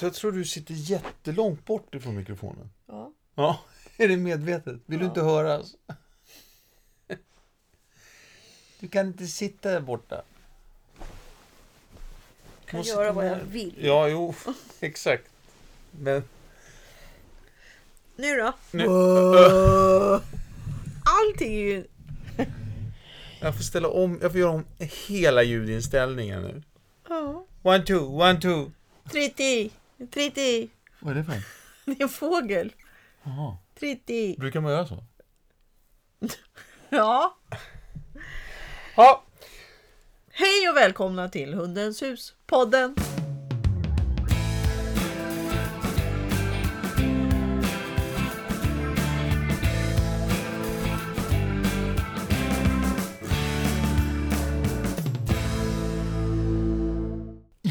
Jag tror du sitter jättelångt bort ifrån mikrofonen. Ja. Ja, är det medvetet? Vill ja. du inte höras? Du kan inte sitta där borta. Jag kan Måste göra vad jag vill. Ja, jo, exakt. Men... Nu då? Nu. Allting är ju... Jag får ställa om, jag får göra om hela ljudinställningen nu. Ja. One, two, one, two. 30. Triti! Vad är det för en? Det är en fågel. Jaha. Triti. Brukar man göra så? ja. Ja. Hej och välkomna till Hundens hus-podden.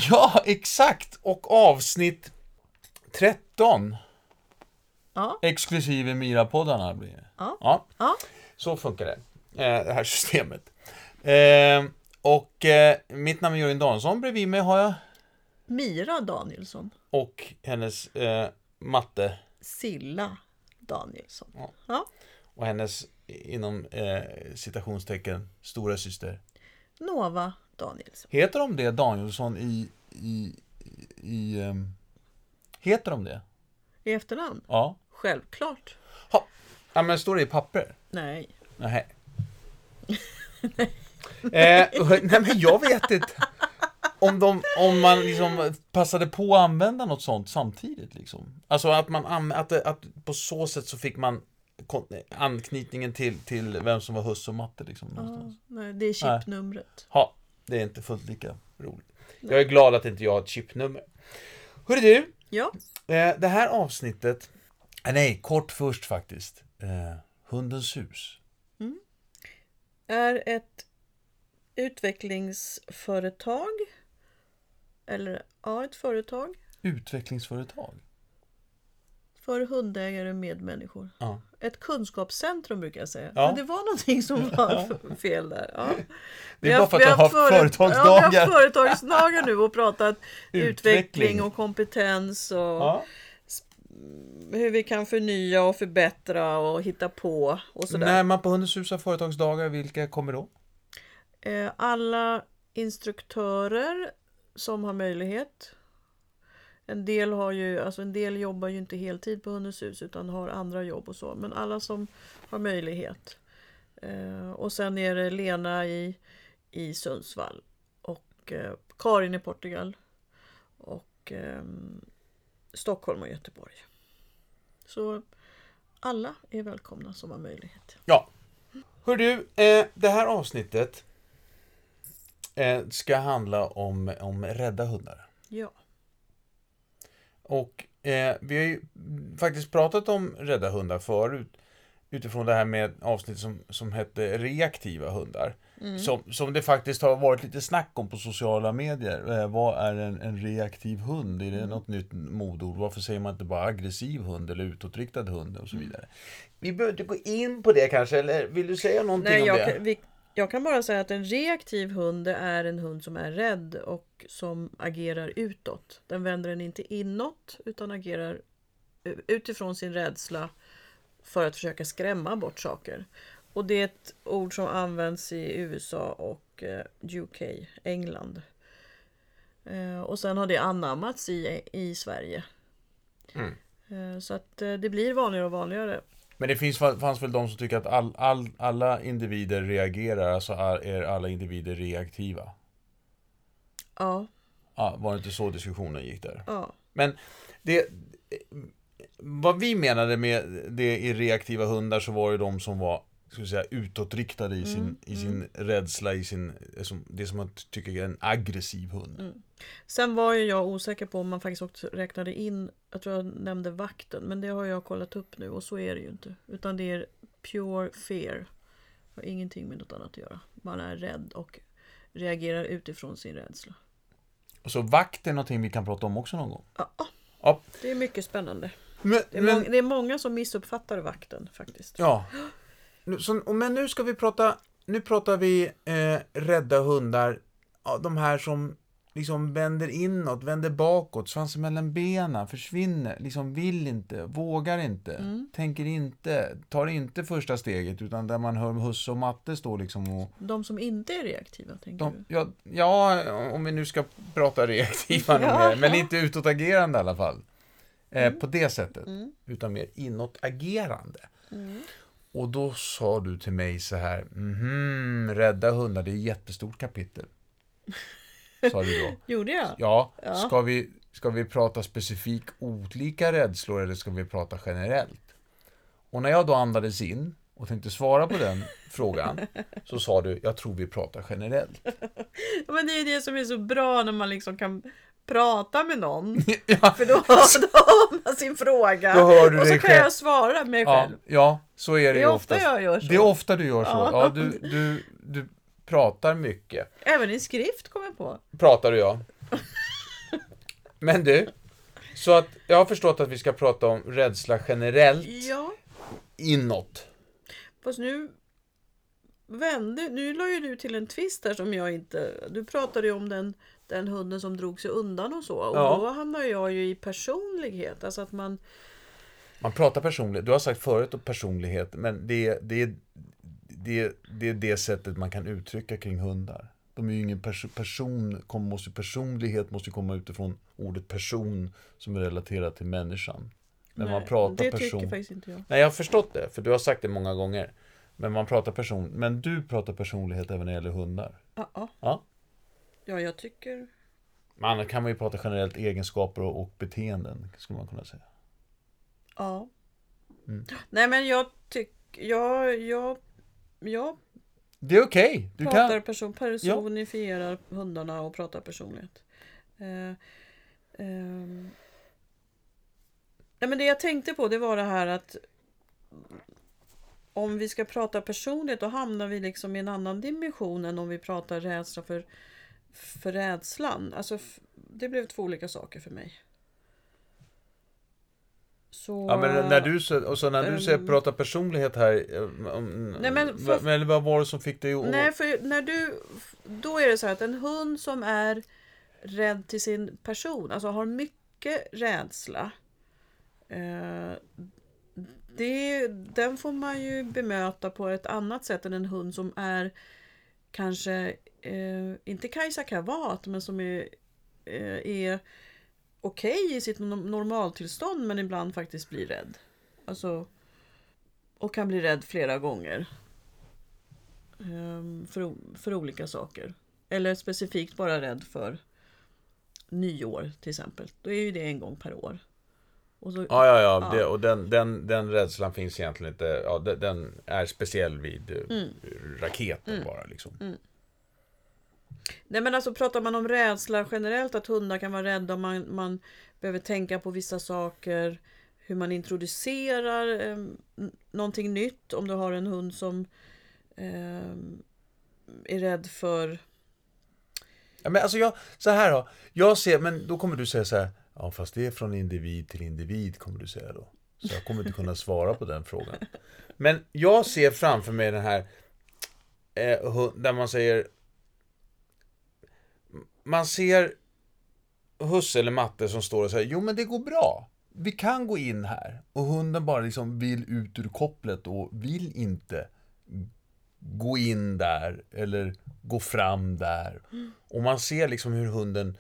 Ja, exakt. Och avsnitt 13. Ja. Exklusive Mira-poddarna blir det. Ja. ja. Ja. Så funkar det. Eh, det här systemet. Eh, och eh, mitt namn är Jörgen Danielsson. Bredvid mig har jag Mira Danielsson. och hennes matte Silla Danielsson. Ja. Ja. och hennes inom eh, citationstecken stora syster. Nova Danielsson. Heter de det Danielsson i... i, i ehm, heter de det? I efternamn? Ja. Självklart. Ha. Ja, men står det i papper? Nej. Nej. eh, nej, men jag vet inte. Om, de, om man liksom passade på att använda något sånt samtidigt. Liksom. Alltså att, man, att, att på så sätt så fick man anknytningen till, till vem som var husse och matte. Liksom, någonstans. nej, det är chipnumret. Ja, det är inte fullt lika roligt. Jag är glad att inte jag har ett chipnummer. Hörru du, Ja. eh, det här avsnittet... Eh, nej, kort först faktiskt. Eh, Hundens hus. Är ett utvecklingsföretag. Eller ja, ett företag. Utvecklingsföretag. För hundägare med människor. Ja. Ett kunskapscentrum brukar jag säga. Ja. Men det var någonting som var fel där. Ja. Det är Vi bara för att vi har före- företagsdagar. Ja, vi har företagsdagar nu och pratat Utveckling. utveckling och kompetens och Ja. hur vi kan förnya och förbättra och hitta på och sådär. När man på Hundens hus har företagsdagar, vilka kommer då? Eh, Alla instruktörer som har möjlighet. En del, har ju, alltså en del jobbar ju inte heltid på Hundens hus utan har andra jobb och så. Men alla som har möjlighet. Eh, Och sen är det Lena i, i Sundsvall. Och eh, Karin i Portugal. Och eh, Stockholm och Göteborg. Så alla är välkomna som har möjlighet. Ja. Hör du, eh, det här avsnittet eh, ska handla om, om rädda hundar. Ja. Och eh, vi har ju faktiskt pratat om rädda hundar förut. Utifrån det här med avsnitt som, som hette reaktiva hundar. Som, som det faktiskt har varit lite snack om på sociala medier. Eh, vad är en, en reaktiv hund? Är det något nytt modord? Varför säger man inte bara aggressiv hund eller utåtriktad hund och så vidare? Vi behöver inte gå in på det kanske, eller vill du säga någonting Nej, om det? kan- vi, jag kan bara säga att en reaktiv hund är en hund som är rädd och som agerar utåt. Den vänder den inte inåt utan agerar utifrån sin rädsla för att försöka skrämma bort saker. Och det är ett ord som används i USA och eh, UK, England. Eh, Och sen har det anammats i, i Sverige. Mm. Eh, Så att det blir vanligare och vanligare. Men det finns, fanns väl de som tycker att all, all, alla individer reagerar, alltså är, alla individer reaktiva? Ja, Ja, var det inte så diskussionen gick där? ja. Men det... Vad vi menade med det i reaktiva hundar så var ju de som var ska säga, utåtriktade i sin, i sin rädsla, i sin, det som man tycker är en aggressiv hund. Sen var ju jag osäker på om man faktiskt också räknade in, jag tror jag nämnde vakten, men det har jag kollat upp nu och så är det ju inte. Utan det är pure fear. Har ingenting med något annat att göra. Man är rädd och reagerar utifrån sin rädsla. Och så vakt är någonting vi kan prata om också någon gång. Ja, Ja, det är mycket spännande. men, Det är, men, det är många som missuppfattar vakten faktiskt. Ja. Nu, så, men nu ska vi prata, nu pratar vi eh, rädda hundar, de här som liksom vänder inåt, vänder bakåt, svansen mellan benen, försvinner, liksom vill inte, vågar inte, Mm. tänker inte, tar inte första steget utan där man hör husse och matte stå liksom och De som inte är reaktiva, tänker de, du? ja, ja, om vi nu ska prata reaktiva Ja, mer, men ja. inte utåtagerande i alla fall. Eh, Mm. På det sättet, Mm. utan mer inåtagerande. Mm. Och då sa du till mig så här, mhm, rädda hundar, det är ett jättestort kapitel. Sa du då. Gjorde jag? Ja, Ja. Ska, vi, ska vi prata specifikt olika rädslor eller ska vi prata generellt? Och när jag då andades in och tänkte svara på den frågan så sa du, jag tror vi pratar generellt. Men det är det som är så bra när man liksom kan prata med någon. ja, För då, då har man sin fråga. Då hör du och så kan själv. jag svara mig ja, själv. ja, så är det, det är ofta oftast. jag gör så. Det är ofta du gör så. Ja. Ja, du, du, du pratar mycket. Även i skrift kommer jag på. Pratar du ja. Men du, så att jag har förstått att vi ska prata om rädsla generellt Ja, inåt. fast nu vände, nu la ju du till en twist här som jag inte... Du pratade ju om den, den hunden som drog sig undan och så. Och Ja. då hamnar jag ju i personlighet. Alltså att man... Man pratar personlighet, du har sagt förut om personlighet, men det, det, det, det är det sättet man kan uttrycka kring hundar. De är ju ingen pers person, måste, personlighet måste komma utifrån ordet person som är relaterat till människan. Man Nej, pratar det person. tycker faktiskt inte jag. Nej, jag har förstått det, för du har sagt det många gånger. Men man pratar person, men du pratar personlighet även när det gäller hundar. Ja, ja. Ja. ja, jag tycker... Annars kan man ju prata generellt egenskaper och, och beteenden, skulle man kunna säga. Ja. Mm. Nej men jag tycker... Jag, jag, jag Det är okej, du pratar kan... person, personifierar hundarna och pratar personlighet. Ehm. Nej, men det jag tänkte på det var det här att om vi ska prata personlighet då hamnar vi liksom i en annan dimension än om vi pratar rädsla för, för rädslan. Alltså, det blev två olika saker för mig. Så, Ja, men när du, sä- och så när du säger Ehm. prata personlighet här, eh, Nej, men för- eller vad var det som fick dig att... Nej, för när du... Då är det så här att en hund som är rädd till sin person, alltså har mycket rädsla. Eh, det, den får man ju bemöta på ett annat sätt än en hund som är kanske, eh, inte Kajsa Kavat, men som är, eh, är okej i sitt normaltillstånd men ibland faktiskt blir rädd. Alltså, och kan bli rädd flera gånger. Eh, för, för olika saker. Eller specifikt bara rädd för nyår till exempel. Då är ju det en gång per år. Och så, Ja, ja, ja. Ja. Det, och den, den, den rädslan finns egentligen inte. Ja, den, den är speciell vid eh, Mm. raketen bara liksom. Nej men alltså pratar man om rädsla generellt, att hundar kan vara rädda, man, man behöver tänka på vissa saker, hur man introducerar eh, någonting nytt, om du har en hund som eh, är rädd för... Ja, men alltså jag, så här då. Jag ser, men då kommer du säga så här. Ja, fast det är från individ till individ, kommer du säga då. Så jag kommer inte kunna svara på den frågan. Men jag ser framför mig den här, eh, där man säger, man ser husse eller matte som står och säger, jo men det går bra. Vi kan gå in här. Och hunden bara liksom vill ut ur kopplet och vill inte gå in där eller gå fram där. Och man ser liksom hur hunden eh,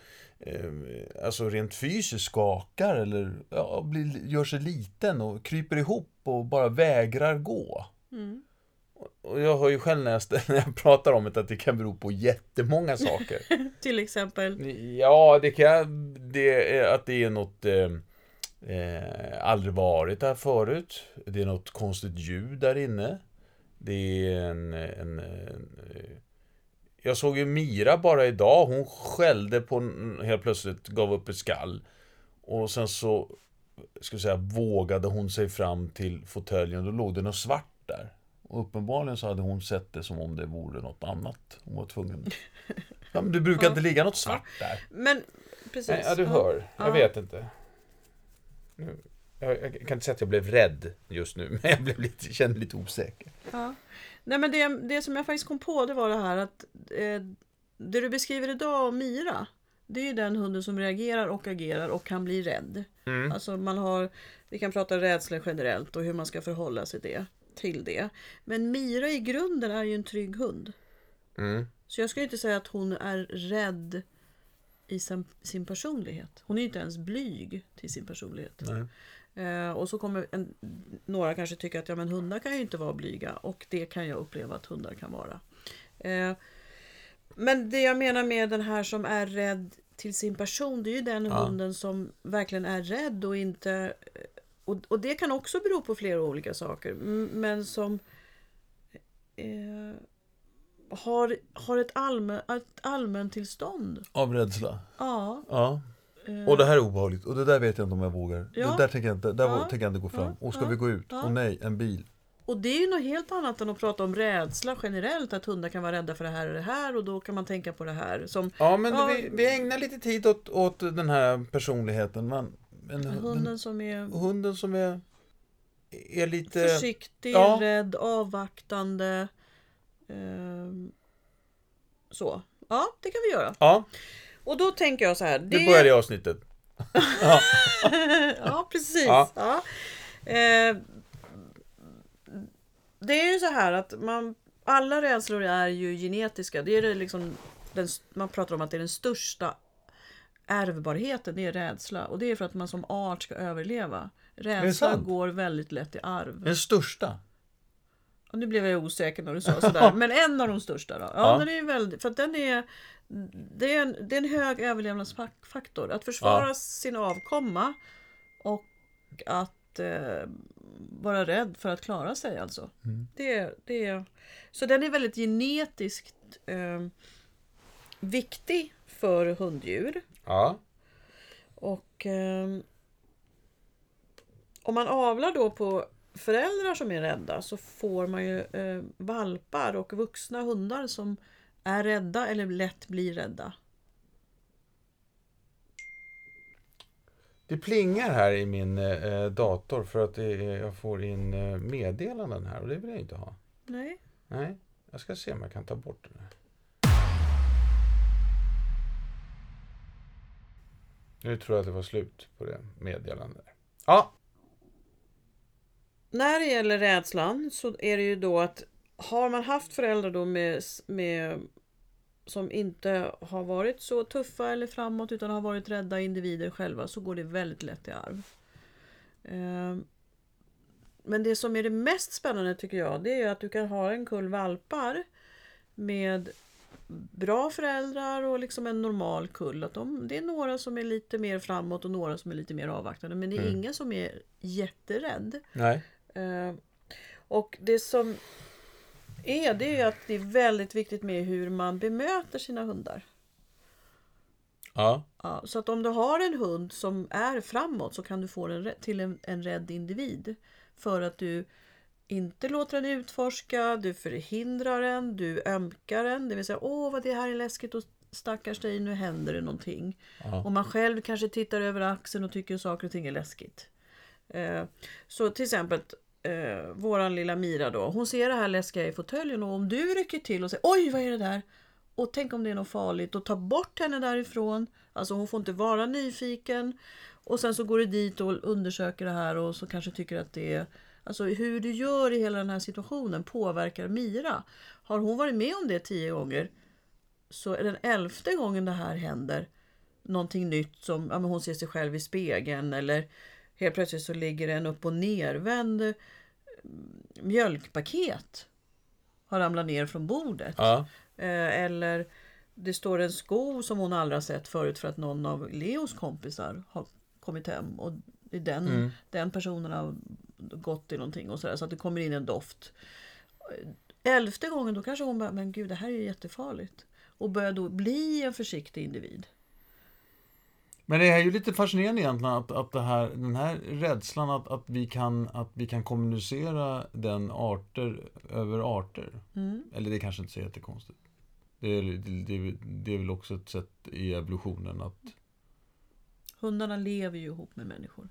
alltså rent fysiskt skakar eller ja, blir, gör sig liten och kryper ihop och bara vägrar gå. Mm. Och jag hör ju själv när jag, när jag pratar om det att det kan bero på jättemånga saker. Till exempel. Ja, det kan det att det är något eh, eh, aldrig varit där förut. Det är något konstigt ljud där inne. Det är en, en, en eh, Jag såg ju Mira bara idag. Hon skällde på helt plötsligt, gav upp ett skall. Och sen så ska säga, vågade hon sig fram till fåtöljen. Då låg det något svart där. Och uppenbarligen så hade hon sett det som om det vore något annat. Hon var tvungen. Ja, men det brukar Ja. inte ligga något svart där. Men precis. Nej, ja, du hör. Jag Ja. vet inte. Nu, jag, jag kan inte säga att jag blev rädd just nu, men jag blev lite, kände lite osäker. Ja. Nej men det, det som jag faktiskt kom på det var det här att eh, det du beskriver idag om Mira Det är ju den hunden som reagerar och agerar och kan bli rädd. Mm. Alltså man har, vi kan prata rädsla generellt och hur man ska förhålla sig det, till det. Men Mira i grunden är ju en trygg hund. Mm. Så jag skulle inte säga att hon är rädd i sin, sin personlighet. Hon är inte ens blyg till sin personlighet. Nej. Eh, och så kommer en, några kanske tycka att ja, men hundar kan ju inte vara blyga och det kan jag uppleva att hundar kan vara. Eh, men det jag menar med den här som är rädd till sin person, det är ju den Ja. hunden som verkligen är rädd och inte... Och, och det kan också bero på flera olika saker, men som eh, har, har ett, allmän, ett allmäntillstånd. Av rädsla? Ja. Ja. Eh, Och det här är obehagligt. Och det där vet jag inte om jag vågar. Ja. Det där tänker jag inte, där Ja. tänker jag inte gå fram. Ja. Och ska vi gå ut? Och nej, en bil. Och det är ju något helt annat än att prata om rädsla generellt. Att hundar kan vara rädda för det här och det här och då kan man tänka på det här. Som Ja, men Ja. Vi, vi ägnar lite tid åt, åt den här personligheten. Man, en, hunden den, som är hunden som är, är lite... försiktig, ja. rädd, avvaktande. ehm, så. Ja, det kan vi göra. Ja, Och då tänker jag så här. nu börjar det avsnittet. Ja. ja, precis. Ja. Ja. Eh, det är ju så här att man, alla rädslor är ju genetiska. Det är det liksom, den, man pratar om att det är den största ärvbarheten, det är rädsla. Och det är för att man som art ska överleva. Rädsla går väldigt lätt i arv. Den största. Och nu blev jag osäker när du sa sådär. Men en av de största då. Ja, Ja. Den är väldigt, för den är, det är, en, det är en hög överlevnadsfaktor. Att försvara Ja. sin avkomma och att eh, vara rädd för att klara sig alltså. Mm. Det, det är, så den är väldigt genetiskt eh, viktig för hunddjur. Ja. Och ehm, om man avlar då på föräldrar som är rädda så får man ju eh, valpar och vuxna hundar som är rädda eller lätt blir rädda. Det plingar här i min eh, dator för att det är, jag får in eh, meddelanden här och det vill jag inte ha. Nej. Nej, jag ska se om jag kan ta bort det här. Nu tror jag att det var slut på det meddelandet. Ja, När det gäller rädslan så är det ju då att har man haft föräldrar då med, med som inte har varit så tuffa eller framåt utan har varit rädda individer själva så går det väldigt lätt i arv. Ehm, Men det som är det mest spännande tycker jag det är att du kan ha en kull valpar med bra föräldrar och liksom en normal kull. Att de, det är några som är lite mer framåt och några som är lite mer avvaktande men det är ingen som är jätterädd. nej. Eh, och det som är, det är att det är väldigt viktigt med hur man bemöter sina hundar. Ja, Ja, så att om du har en hund som är framåt så kan du få den till en, en rädd individ. För att du inte låter den utforska, du förhindrar den, du ömkar den. Det vill säga, åh vad det här är läskigt och stackars dig, nu händer det någonting. Ja. Och man själv kanske tittar över axeln och tycker saker och ting är läskigt. Eh, så till exempel eh, våran lilla Mira då, hon ser det här läskiga i fåtöljen och om du rycker till och säger oj vad är det där? Och tänk om det är något farligt och ta bort henne därifrån. Alltså hon får inte vara nyfiken. Och sen så går du dit och undersöker det här och så kanske tycker att det är Alltså hur du gör i hela den här situationen påverkar Mira. Har hon varit med om det tio gånger så är den elfte gången det här händer någonting nytt som ja, men hon ser sig själv i spegeln eller helt plötsligt så ligger det en upp och nervänd mm, mjölkpaket har ramlat ner från bordet. ja, Eh, eller det står en sko som hon aldrig har sett förut för att någon av Leos kompisar har kommit hem och den, Mm. den personen har gått i någonting och sådär så att det kommer in en doft. Elfte gången då kanske hon bara, men gud det här är ju jättefarligt. Och börjar då bli en försiktig individ. Men det är ju lite fascinerande egentligen att, att det här, den här rädslan att, att, vi kan, att vi kan kommunicera den arter över arter. Mm. Eller det är kanske inte så jättekonstigt. Det är, det, det, det är väl också ett sätt i evolutionen att... Hundarna lever ju ihop med människor.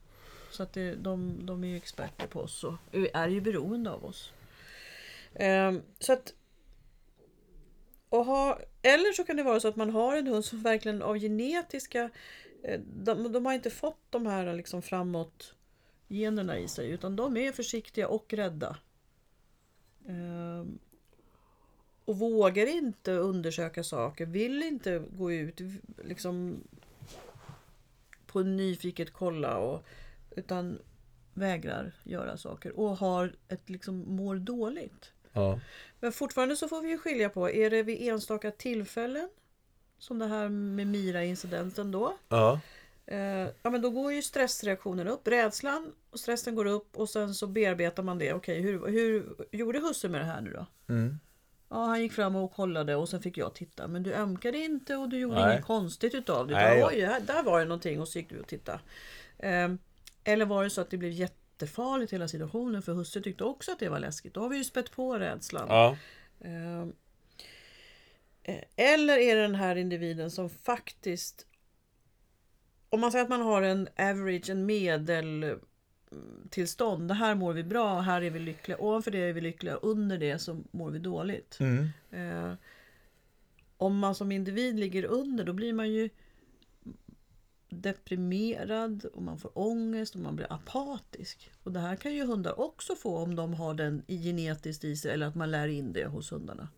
Så att det, de, de är ju experter på oss och är ju beroende av oss. Ehm, så att och ha, eller så kan det vara så att man har en hund som verkligen av genetiska... eh, De, de har inte fått de här liksom framåt generna i sig utan de är försiktiga och rädda. Ehm, och vågar inte undersöka saker, vill inte gå ut liksom på nyfiket kolla och, utan vägrar göra saker och har ett liksom mår dåligt. Ja. Men fortfarande så får vi ju skilja på, är det vid enstaka tillfällen som det här med Mira-incidenten då? Ja. Eh, ja men då går ju stressreaktionen upp, rädslan och stressen går upp och sen så bearbetar man det. Okej, hur, hur gjorde husse med det här nu då? Mm. Ja, han gick fram och kollade och sen fick jag titta. Men du ömkade inte och du gjorde Nej. inget konstigt utav det. Nej. Oj, här, där var det någonting och så gick du och tittade. Ehm, eller var det så att det blev jättefarligt hela situationen för husse tyckte också att det var läskigt. Då har vi ju spett på rädslan. Ja. Eh, Eller är det den här individen som faktiskt Om man säger att man har en average, en medel tillstånd. Det här mår vi bra, här är vi lyckliga. Ovanför det är vi lyckliga, under det så mår vi dåligt. Mm. Eh, om man som individ ligger under då blir man ju deprimerad och man får ångest och man blir apatisk. Och det här kan ju hundar också få om de har den genetiskt i sig eller att man lär in det hos hundarna.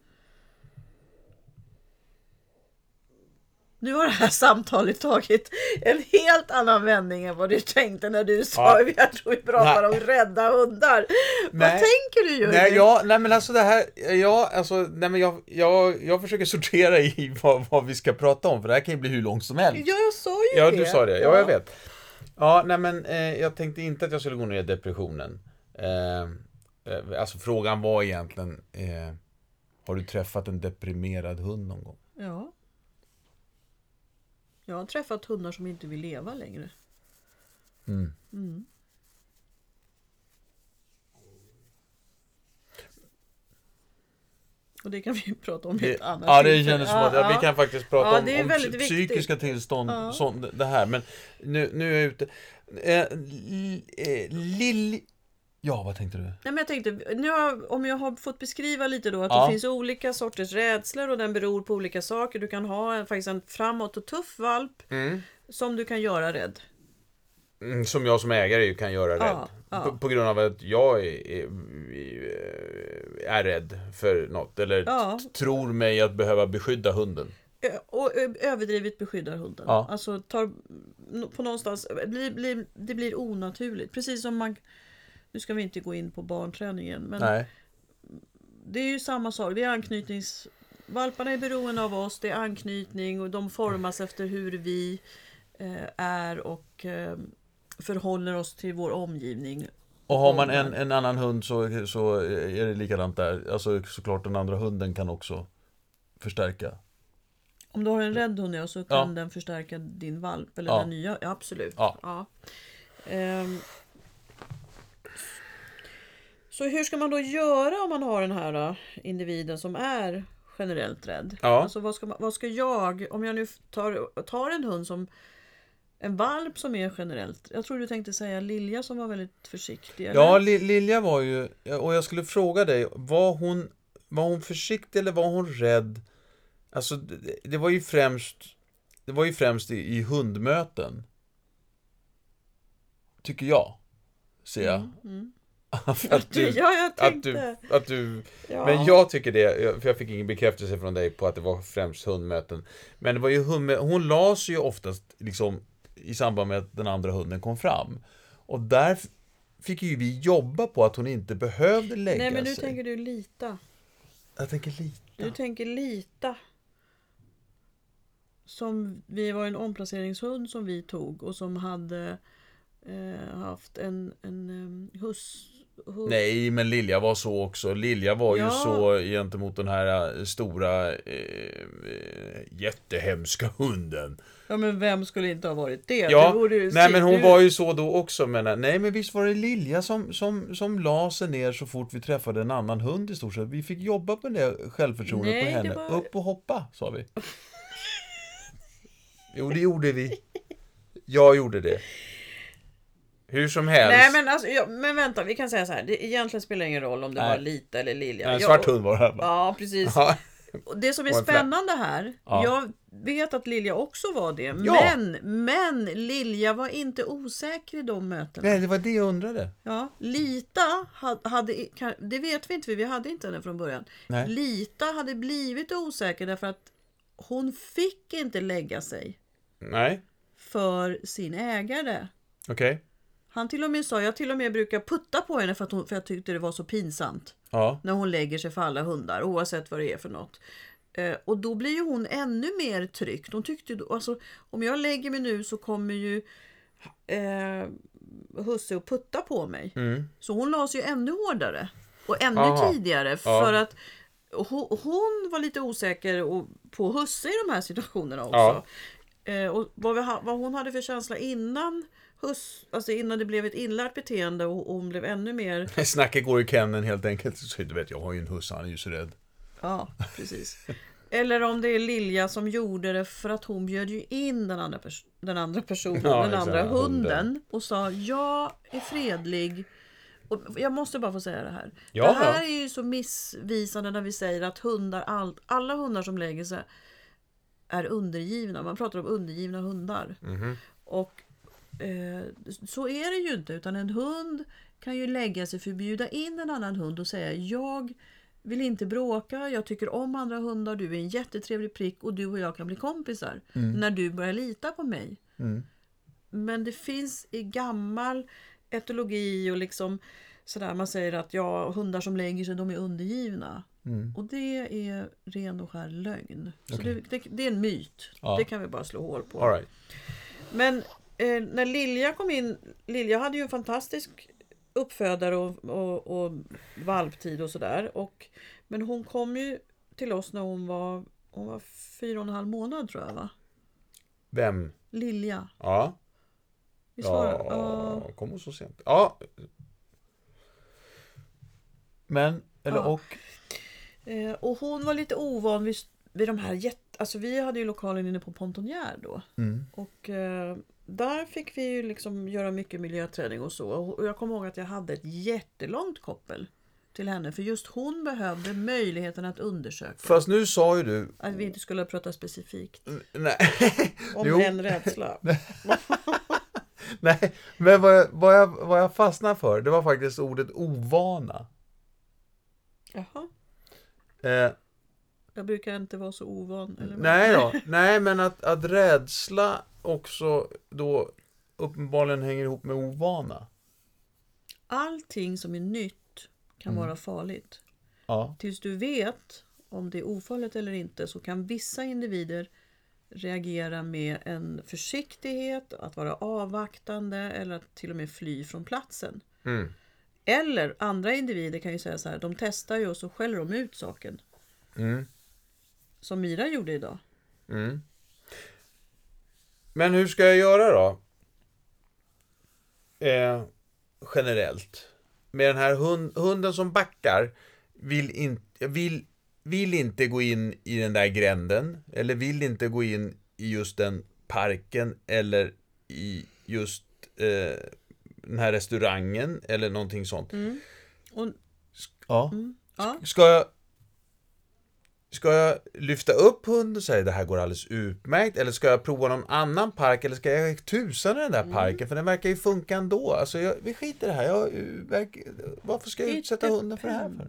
Nu har det här samtalet tagit en helt annan vändning än vad du tänkte när du sa Ja. jag tror vi pratar Nej. om rädda hundar. Vad Nej. tänker du Jörgen? Nej, ja, nej men alltså det här, ja, alltså, nej men jag, jag, jag försöker sortera i vad, vad vi ska prata om, för det här kan ju bli hur långt som helst. Ja, jag sa ju Ja, det. du sa det. Ja, jag vet. Ja, nej men eh, jag tänkte inte att jag skulle gå ner i depressionen. Eh, eh, alltså frågan var egentligen, eh, har du träffat en deprimerad hund någon gång? Ja. Jag har träffat hundar som inte vill leva längre. Mm. Mm. Och det kan vi prata om i ett annat ja, det kändes som att ja, vi kan faktiskt prata Ja, om, om väldigt psy- viktigt. psykiska tillstånd, Ja. sånt, det här. Men nu, nu är jag ute. Eh, eh, Lill... Ja, vad tänkte du? Nej, men jag tänkte, nu har, om jag har fått beskriva lite då att Ja. det finns olika sorters rädslor och den beror på olika saker. Du kan ha en, faktiskt en framåt och tuff valp Mm. som du kan göra rädd. Mm, Som jag som ägare kan göra Ja, rädd. ja. På, på grund av att jag är, är, är rädd för något. Eller Ja. tror mig att behöva beskydda hunden. Ö- Och överdrivet beskyddar hunden. Ja. Alltså tar på någonstans, blir, blir, det blir onaturligt. Precis som man, nu ska vi inte gå in på barnträningen, men Nej. det är ju samma sak. Det är anknytnings... Valparna är beroende av oss, det är anknytning och de formas efter hur vi eh, är och eh, förhåller oss till vår omgivning. Och har man en, en annan hund så, så är det likadant där. Alltså såklart den andra hunden kan också förstärka. Om du har en rädd hund ja, så kan Ja. den förstärka din valp eller Ja. den nya. Ja, absolut. Ja. Ehm. Så hur ska man då göra om man har den här då, individen som är generellt rädd? Ja. Alltså vad ska, man, vad ska jag, om jag nu tar, tar en hund som en valp som är generellt, jag tror du tänkte säga Lilja som var väldigt försiktig. eller? Ja, Li- Lilja var ju, och jag skulle fråga dig, var hon, var hon försiktig eller var hon rädd? Alltså, det, det var ju främst, det var ju främst i, i hundmöten. Tycker jag. Ser jag. Mm. För att du, ja, jag att tänkte. du, att du, ja. men jag tycker det, för jag fick ingen bekräftelse från dig på att det var främst hundmöten. Men det var ju hundmö, hon la sig ju oftast liksom i samband med att den andra hunden kom fram. Och där fick ju vi jobba på att hon inte behövde lägga Nej men nu sig. tänker du lita. Jag tänker lite. Du tänker lita. Som vi var en omplaceringshund som vi tog och som hade eh, haft en, en um, hus... hu- Nej, men Lilja var så också. Lilja var ju Ja. så gentemot den här eh, stora, eh, eh, jättehemska hunden. Ja men vem skulle inte ha varit det? Ja, det ju- nej men hon du- var ju så då också men Nej men visst var det Lilja som, som, som la sig ner så fort vi träffade en annan hund i stort sett. Vi fick jobba på det självförtroendet Nej, på henne. var- Upp och hoppa, sa vi. Jo, det gjorde vi. Jag gjorde det. Hur som helst. Nej men alltså, ja, men vänta vi kan säga så här. Det egentligen spelar ingen roll om det Nej. var Lita eller Lilja. en svart hund var det? Ja precis. Ja. det som är spännande här, Ja. jag vet att Lilja också var det, Ja. men, men Lilja var inte osäker i de mötena. Nej, det var det jag undrade. Ja, Lita hade, hade, det vet vi inte för vi hade inte henne från början. Nej. Lita hade blivit osäker därför att hon fick inte lägga sig Nej, för sin ägare. okej. Han till och med sa, jag till och med brukar putta på henne för att, hon, för jag tyckte det var så pinsamt. Ja. När hon lägger sig för alla hundar oavsett vad det är för något. Eh, och då blir ju hon ännu mer tryckt. Hon tyckte då, alltså, om jag lägger mig nu så kommer ju eh, husse och putta på mig. Mm. Så hon la sig ju ännu hårdare. Och ännu Aha. tidigare. Ja. För att hon, hon var lite osäker och- på husse i de här situationerna också. Ja. Eh, och vad, vi vad hon hade för känsla innan hus, alltså innan det blev ett inlärt beteende och, och hon blev ännu mer Snacket går i kenneln helt enkelt. Så du vet, jag har ju en husse, han är ju så rädd. Ja, precis. Eller om det är Lilja som gjorde det för att hon bjöd ju in den andra, pers- den andra personen, Ja, den andra hunden. hunden och sa jag är fredlig. Och jag måste bara få säga det här. Ja, det här ja. är ju så missvisande när vi säger att hundar, all, alla hundar som lägger sig är undergivna. Man pratar om undergivna hundar. Mhm. Och eh, så är det ju inte. Utan en hund kan ju lägga sig för att bjuda in en annan hund och säga jag vill inte bråka, jag tycker om andra hundar, du är en jättetrevlig prick och du och jag kan bli kompisar. När du börjar lita på mig. Mm. Men det finns i gammal etologi och liksom sådär man säger att ja, hundar som lägger sig de är undergivna. Mm. Och det är ren och skär lögn. Så Okej. det, det, det är en myt. Ja. Det kan vi bara slå hål på. All right. Men eh, när Lilja kom in, Lilja hade ju en fantastisk uppfödare och, och, och valptid och sådär. Och, men hon kom ju till oss när hon var, hon var fyra och en halv månad tror jag va? Vem? Lilja. Ja. Det? Ja, Ja. kom hon så sent? Ja. Men, eller Ja. och. Eh, och hon var lite ovan vid, vid de här jätte... Alltså vi hade ju lokalen inne på Pontonjär då. Mm. Och eh, där fick vi ju liksom göra mycket miljöträning och så. Och jag kommer ihåg att jag hade ett jättelångt koppel till henne. För just hon behövde möjligheten att undersöka. Fast nu sa ju du... Att vi inte skulle prata specifikt Nej. om Jo. en rädsla. Nej, men vad jag, vad, jag, vad jag fastnade för, det var faktiskt ordet ovana. Jaha. Eh, Jag brukar inte vara så ovan. Eller nej då, nej men att, att rädsla också då uppenbarligen hänger ihop med ovana. Allting som är nytt kan Mm. vara farligt. Ja. Tills du vet om det är ofarligt eller inte så kan vissa individer reagera med en försiktighet, att vara avvaktande eller att till och med fly från platsen. Mm. Eller andra individer kan ju säga så här, de testar ju och så skäller de ut saken. Mm. Som Mira gjorde idag. Mm. Men hur ska jag göra då? Eh, generellt. Med den här hund, hunden som backar vill, in, vill, vill inte gå in i den där gränden. Eller vill inte gå in i just den parken. Eller i just eh, den här restaurangen. Eller någonting sånt. Och, Ja. mm, ja, Ska jag Ska jag lyfta upp hunden och säga det här går alldeles utmärkt? Eller ska jag prova någon annan park? Eller ska jag tusan i den där parken? För den verkar ju funka ändå. Alltså, jag, vi skiter i det här. Jag, verk, varför ska jag It utsätta hunden för det här för?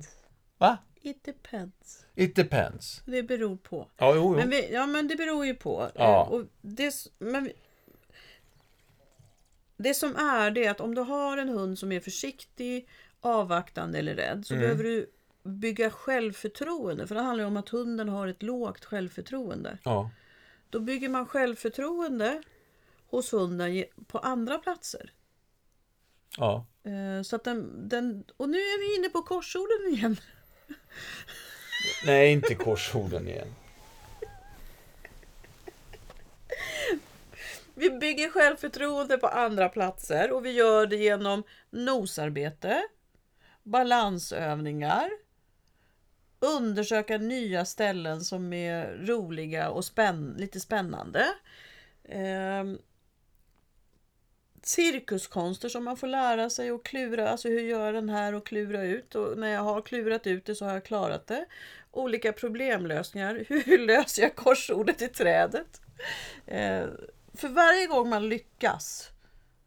Va? it depends. It depends. Det beror på. Ja, jo, jo. Men vi, ja, men det beror ju på. Ja. Eh, Och det, men vi, det som är det är att om du har en hund som är försiktig, avvaktande eller rädd så Mm. behöver du bygga självförtroende. För det handlar om att hunden har ett lågt självförtroende. Ja. Då bygger man självförtroende hos hunden på andra platser. ja. Eh, Så att den, den, och nu är vi inne på korsorden igen. Nej, inte korsorden igen. Vi bygger självförtroende på andra platser och vi gör det genom nosarbete, balansövningar, undersöka nya ställen som är roliga och spänn lite spännande. Ehm, cirkuskonster som man får lära sig och klura, alltså hur gör den här och klura ut och när jag har klurat ut det så har jag klarat det. Olika problemlösningar, hur löser jag korsordet i trädet? Eh, för varje gång man lyckas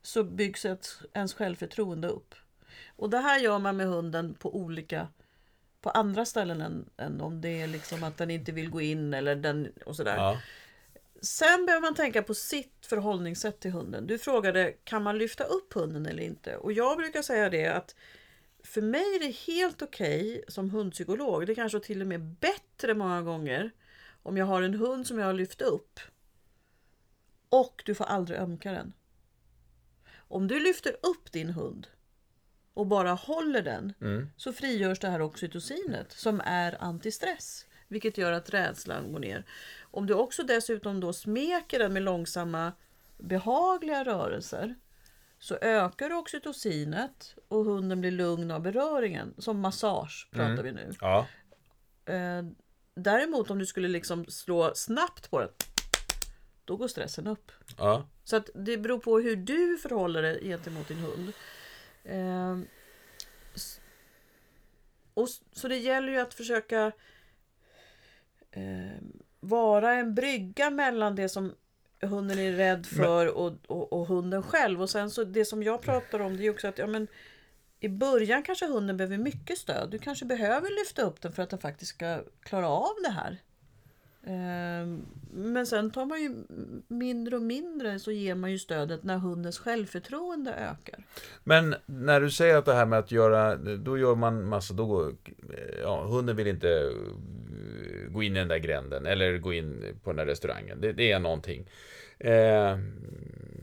så byggs ett, ens självförtroende upp. Och det här gör man med hunden på olika på andra ställen än, än om det är liksom att den inte vill gå in eller den och sådär. Ja. Sen behöver man tänka på sitt förhållningssätt till hunden. Du frågade, kan man lyfta upp hunden eller inte? Och jag brukar säga det att för mig är det helt okej som hundpsykolog, det kanske till och med bättre många gånger, om jag har en hund som jag har lyft upp och du får aldrig ömka den. Om du lyfter upp din hund och bara håller den så frigörs det här oxytocinet som är antistress. Vilket gör att rädslan går ner. Om du också dessutom då smeker den med långsamma behagliga rörelser så ökar oxytocinet och hunden blir lugn av beröringen. Som massage pratar vi nu. Ja. Eh, däremot om du skulle liksom slå snabbt på den då går stressen upp. Ja. Så att det beror på hur du förhåller dig gentemot din hund. S- och, så det gäller ju att försöka ehm, vara en brygga mellan det som hunden är rädd för och, och, och hunden själv. Och sen så det som jag pratar om det är också att ja, men, i början kanske hunden behöver mycket stöd. Du kanske behöver lyfta upp den för att den faktiskt ska klara av det här. Ehm, men sen tar man ju mindre och mindre så ger man ju stödet när hundens självförtroende ökar. Men när du säger att det här med att göra, då gör man massa, då går, ja, hunden vill inte eh, gå in i den där gränden eller gå in på den där restaurangen. Det, det är någonting eh,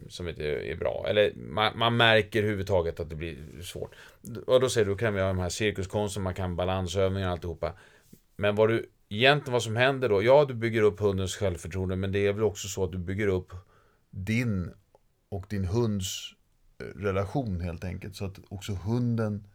som inte är bra. Eller man, man märker överhuvudtaget att det blir svårt. Och då säger du, då kan vi ha de här cirkuskonsten, man kan balansövningar och alltihopa. Men vad du egentligen vad som händer då, ja du bygger upp hundens självförtroende men det är väl också så att du bygger upp din och din hunds eh, relation helt enkelt. Så att också hunden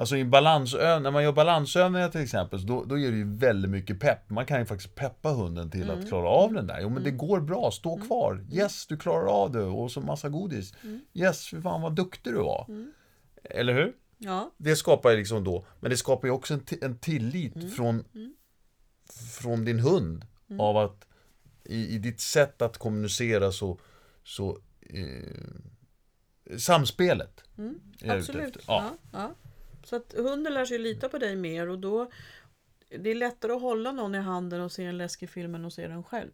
Alltså i balansöv, när man gör balansövningar till exempel, då, då ger det ju väldigt mycket pepp. Man kan ju faktiskt peppa hunden till att klara av den där. Jo men det går bra, stå kvar. Yes, du klarar av det. Och så massa godis. Yes, fy fan vad duktig du var. Eller hur? Ja, Det skapar ju liksom då, men det skapar ju också en, en tillit från, från din hund. Av att i, i ditt sätt att kommunicera så, så eh, samspelet. ute absolut. Ja. Ja. Ja, Så att hunden lär sig lita på dig mer och då det är lättare att hålla någon i handen och se en läskig film än att se den själv.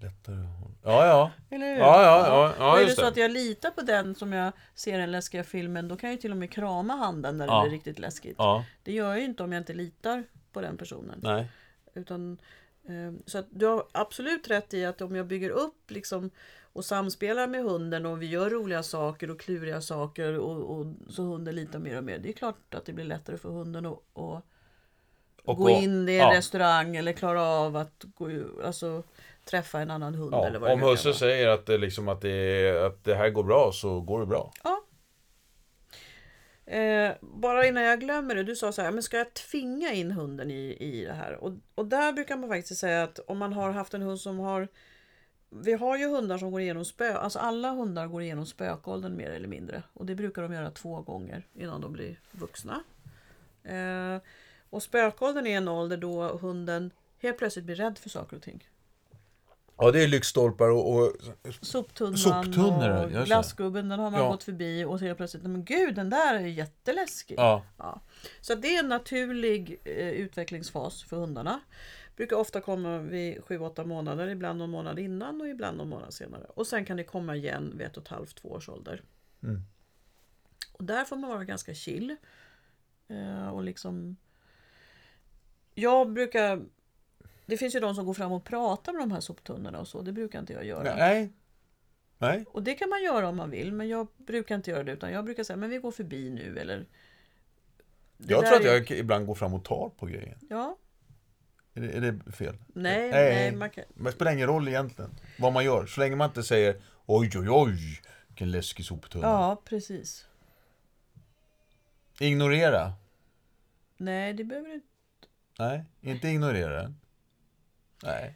Lättare att hålla- Ja, ja. Eller hur? Ja, ja, ja, ja, är det så det. att jag litar på den som jag ser den läskiga filmen, då kan jag ju till och med krama handen när Ja. det blir riktigt läskigt. Ja, Det gör jag ju inte om jag inte litar på den personen. nej. Utan, eh, så du har absolut rätt i att om jag bygger upp liksom, och samspelar med hunden och vi gör roliga saker och kluriga saker och, och så hunden litar mer och mer. Det är klart att det blir lättare för hunden att, att Och gå gå- in i en ja. restaurang eller klara av att gå, alltså, träffa en annan hund. Ja, eller vad om husse säger att det, liksom att, det, att det här går bra så går det bra. Ja. Eh, bara innan jag glömmer det, du sa så här, men ska jag tvinga in hunden i, i det här? Och, och där brukar man faktiskt säga att om man har haft en hund som har vi har ju hundar som går igenom spö, alltså alla hundar går igenom spökåldern mer eller mindre. Och det brukar de göra två gånger innan de blir vuxna. Eh, och spökåldern är en ålder då hunden helt plötsligt blir rädd för saker och ting. Ja, det är lyktstolpar och, och Soptunnan Soptunnor, och glassgubben, den har man Ja. gått förbi och helt plötsligt, men gud den där är jätteläskig. ja, Ja. Så det är en naturlig eh, utvecklingsfas för hundarna. Brukar ofta komma vid 7-8 månader, ibland någon månad innan och ibland någon månad senare. Och sen kan det komma igen vid ett och ett halvt, två års ålder. Mm. Och där får man vara ganska chill. Eh, och liksom... Jag brukar... Det finns ju de som går fram och pratar med de här soptunnorna och så. Det brukar inte jag göra. nej. Nej. Och det kan man göra om man vill, men jag brukar inte göra det. Utan jag brukar säga, men vi går förbi nu eller... Jag tror att är- jag ibland går fram och tar på grejen. Ja, Är det, är det fel? nej, Nej. nej, man kan... Men det spelar ingen roll egentligen vad man gör. Så länge man inte säger oj, oj, oj, vilken läskig soptunna. Ja, precis. Ignorera. Nej, det behöver du inte. Nej, inte ignorera den. Nej.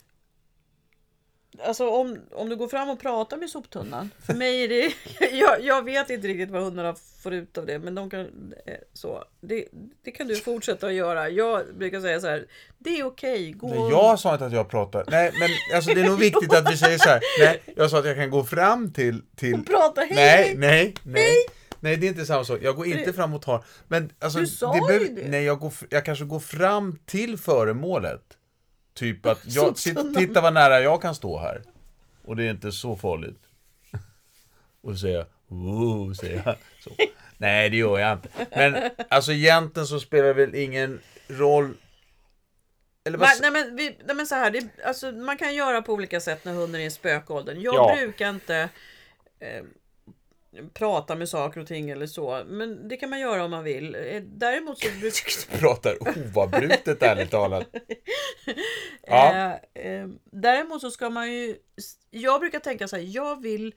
Alltså om, om du går fram och pratar med soptunnan. För mig är det... Jag, jag vet inte riktigt vad hundarna får ut av det. Men de kan... eh, Så. Det, det kan du fortsätta att göra. Jag brukar säga så här. Det är okej. gå... Nej, jag sa inte att jag pratar. Nej, men alltså det är nog viktigt att vi säger så här. Nej, jag sa att jag kan gå fram till... till... Och prata hej, Nej, nej, nej. Nej, det är inte samma sak. Jag går inte fram och tar. Men alltså, Du sa det ju det. Nej, jag, går, jag kanske går fram till föremålet. Typ att, jag, titta vad nära jag kan stå här. Och det är inte så farligt. Och så säger jag, oh, säger jag. Så. Nej, det gör jag inte. Men alltså egentligen så spelar det väl ingen roll. Eller vad, nej, men, vi, nej men så här, det, alltså, man kan göra på olika sätt när hunden är i spökåldern. Jag Ja. brukar inte eh, prata med saker och ting eller så. Men det kan man göra om man vill. Eh, Däremot så brukar pratar oavbrutet ärligt talat. Ja. Eh, eh, däremot så ska man ju... Jag brukar tänka så här, jag vill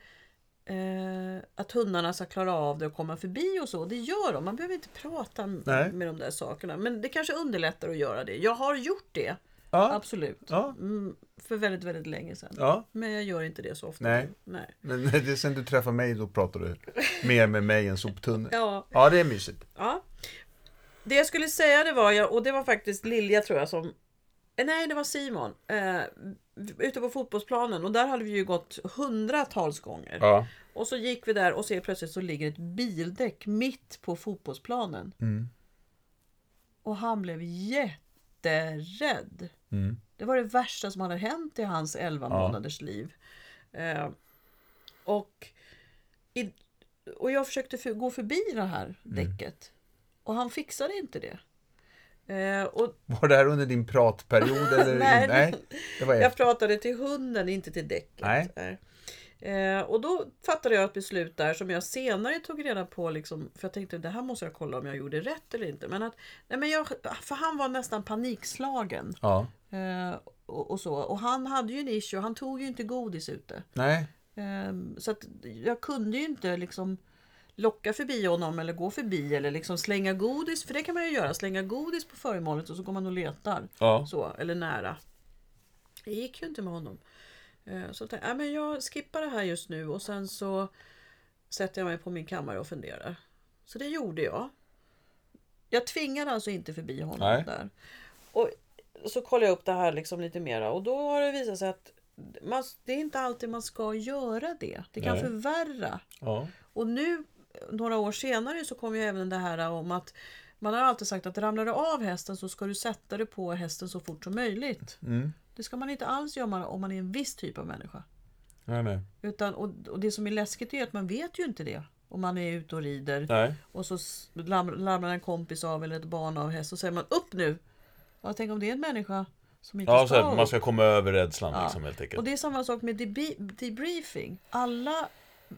eh, att hundarna ska klara av det och komma förbi och så. Det gör de. Man behöver inte prata Nej. med de där sakerna. Men det kanske underlättar att göra det. Jag har gjort det. Ja, Absolut. Ja. Mm, för väldigt, väldigt länge sedan. ja. Men jag gör inte det så ofta. Nej. Nej. Men det är sen du träffar mig då pratar du mer med mig än soptunnor. Ja, Ja, det är mysigt. ja. Det jag skulle säga det var, jag, och det var faktiskt Lilja tror jag som... eh, Nej, det var Simon. Eh, ute på fotbollsplanen och där hade vi ju gått hundratals gånger. Ja. Och så gick vi där och ser plötsligt så ligger ett bildäck mitt på fotbollsplanen. Mm. Och han blev jätterädd. Mm. Det var det värsta som hade hänt i hans 11 Ja. månaders liv. Eh, och, i, och jag försökte för, gå förbi det här Mm. däcket. Och han fixade inte det. Eh, och Var det här under din pratperiod eller? Nej. Nej det var jag pratade till hunden, inte till däcket. Nej. Eh, och då fattade jag ett beslut där som jag senare tog reda på. Liksom, för jag tänkte det här måste jag kolla om jag gjorde rätt eller inte. Men att, nej men jag, för han var nästan panikslagen. Ja. Eh, och, och så. Och han hade ju en issue, han tog ju inte godis ute. Nej. Ehm, så att jag kunde ju inte liksom locka förbi honom eller gå förbi eller liksom slänga godis. För det kan man ju göra, slänga godis på föremålet och så går man och letar. Ja. Så, eller nära. Det gick ju inte med honom. Eh, Så jag tänkte, "Nej, men jag skippar det här just nu och sen så sätter jag mig på min kammare och funderar. Så det gjorde jag. Jag tvingade alltså inte förbi honom Nej. där. Och så kollade jag upp det här liksom lite mera och då har det visat sig att man, det är inte alltid man ska göra det. Det kan Nej. förvärra. Ja. Och nu, några år senare, så kom ju även det här om att man har alltid sagt att ramlar du av hästen så ska du sätta dig på hästen så fort som möjligt. Mm. Det ska man inte alls göra om man är en viss typ av människa. Nej, nej. Utan, och, och det som är läskigt är att man vet ju inte det. Om man är ute och rider Nej. och så ramlar en kompis av eller ett barn av häst och säger man upp nu. Ja, tänk om det är en människa som inte Ja, ska här, man ska komma över rädslan Ja. liksom helt enkelt. Och det är samma sak med debri- debriefing. Alla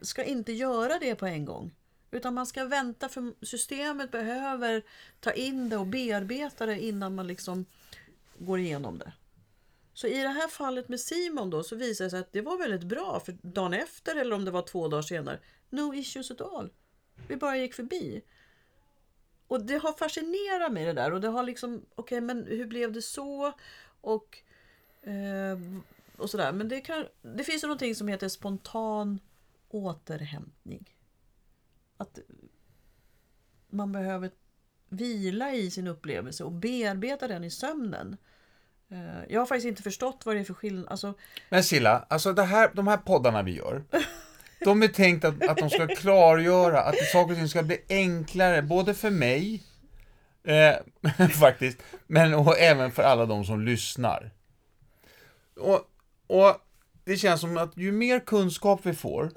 ska inte göra det på en gång. Utan man ska vänta för systemet behöver ta in det och bearbeta det innan man liksom går igenom det. Så i det här fallet med Simon då så visade det sig att det var väldigt bra. För dagen efter eller om det var två dagar senare. No issues at all. Vi bara gick förbi. Och det har fascinerat mig det där. Och det har liksom, okej men hur blev det så? Och, eh, och sådär. Men det, kan, det finns ju någonting som heter spontan återhämtning. Att man behöver vila i sin upplevelse och bearbeta den i sömnen. Eh, Jag har faktiskt inte förstått vad det är för skillnad. Alltså, Men Silla, alltså det här, de här poddarna vi gör, de är tänkt att, att de ska klargöra att saker och ting ska bli enklare, både för mig, eh, faktiskt, men och även för alla de som lyssnar. Och, och det känns som att ju mer kunskap vi får,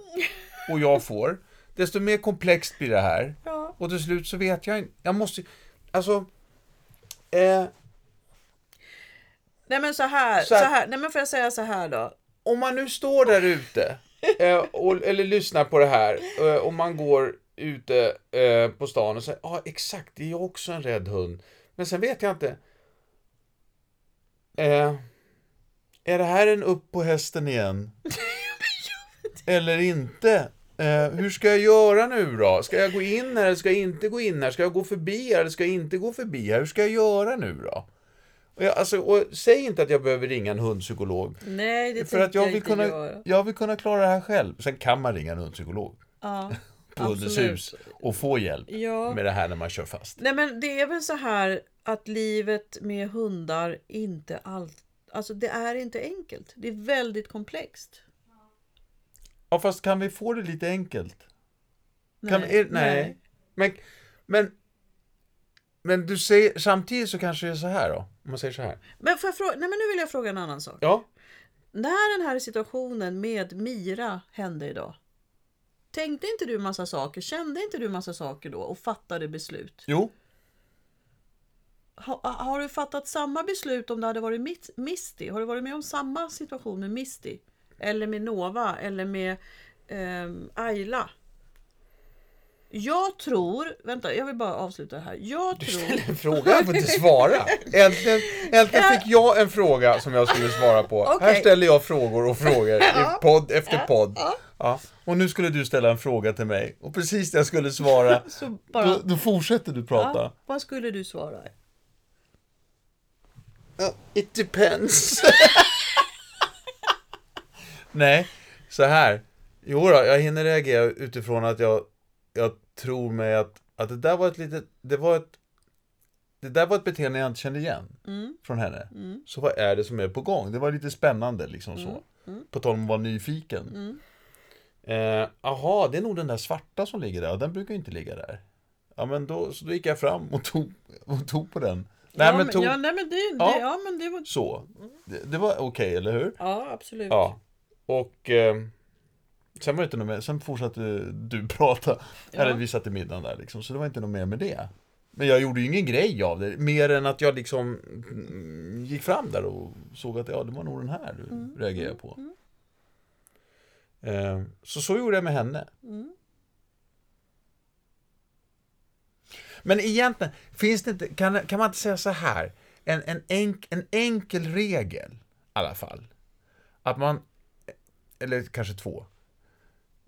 och jag får, desto mer komplext blir det här. ja. Och till slut så vet jag inte, jag måste, alltså, eh, Nej men så här, Så så här-. Nej men får jag säga så här då. om man nu står där ute eh, och, eller lyssnar på det här eh, och man går ute eh, på stan och säger ja ah, exakt, det är också en rädd hund. Men sen vet jag inte. Eh, är det här en upp på hästen igen? eller inte? Eh, hur ska jag göra nu då? Ska jag gå in här eller ska jag inte gå in här? Ska jag gå förbi här eller ska jag inte gå förbi här? Hur ska jag göra nu då? Jag, alltså, och säg inte att jag behöver ringa en hundpsykolog. Nej, det För att jag jag vill, kunna, göra. jag vill kunna klara det här själv. Sen kan man ringa en hundpsykolog Ja, på Hundens hus och få hjälp Ja. med det här när man kör fast. Nej men det är väl så här att livet med hundar inte allt... Alltså det är inte enkelt. Det är väldigt komplext. Ja, fast kan vi få det lite enkelt? Kan, Nej, är, nej. Men, men, men du säger, samtidigt så kanske det är så här då. Om man säger så här. Men, får jag fråga, nej men nu vill jag fråga en annan sak. Ja, När den här situationen med Mira hände idag. Tänkte inte du massa saker? Kände inte du massa saker då och fattade beslut? jo. Ha, har du fattat samma beslut om det hade varit Mit- Misty? Har du varit med om samma situation med Misty? Eller med Nova? Eller med ehm, Ayla? Jag tror, vänta jag vill bara avsluta det här. Jag Du tror, ställer en fråga, jag får inte svara. Äntligen, äntligen fick jag en fråga som jag skulle svara på. Okej. Här ställer jag frågor och frågor i podd efter podd. ja. Ja. Och nu skulle du ställa en fråga till mig. Och precis när jag skulle svara, bara, då, då fortsätter du prata. vad skulle du svara? It depends. Nej, så här. Jo då, jag hinner reagera utifrån att jag, jag tror mig att, att det där var ett litet, det var ett det där var ett beteende jag inte kände igen Mm. från henne. Så vad är det som är på gång? Det var lite spännande liksom så. På tal om att vara nyfiken. Mm. Eh, det är nog den där svarta som ligger där. Den brukar inte ligga där. Ja men då, så då gick jag fram och tog, och tog på den. Nej ja, men men, tog, ja, nej, men det, det, Ja. ja. men det var... så. Det, det var okej, eller hur? Ja, absolut. Ja. Och eh, sen var det inte något mer, sen fortsatte du prata. Ja. Eller vi satt i middagen där liksom, så det var inte något mer med det. Men jag gjorde ju ingen grej av det, mer än att jag liksom mm, gick fram där och såg att ja, det var nog den här du Mm. reagerade på. Eh, så så gjorde jag med henne. Mm. Men egentligen, finns det inte, kan, kan man inte säga så här? En, en, enk, en enkel regel, i alla fall. Att man, eller kanske två.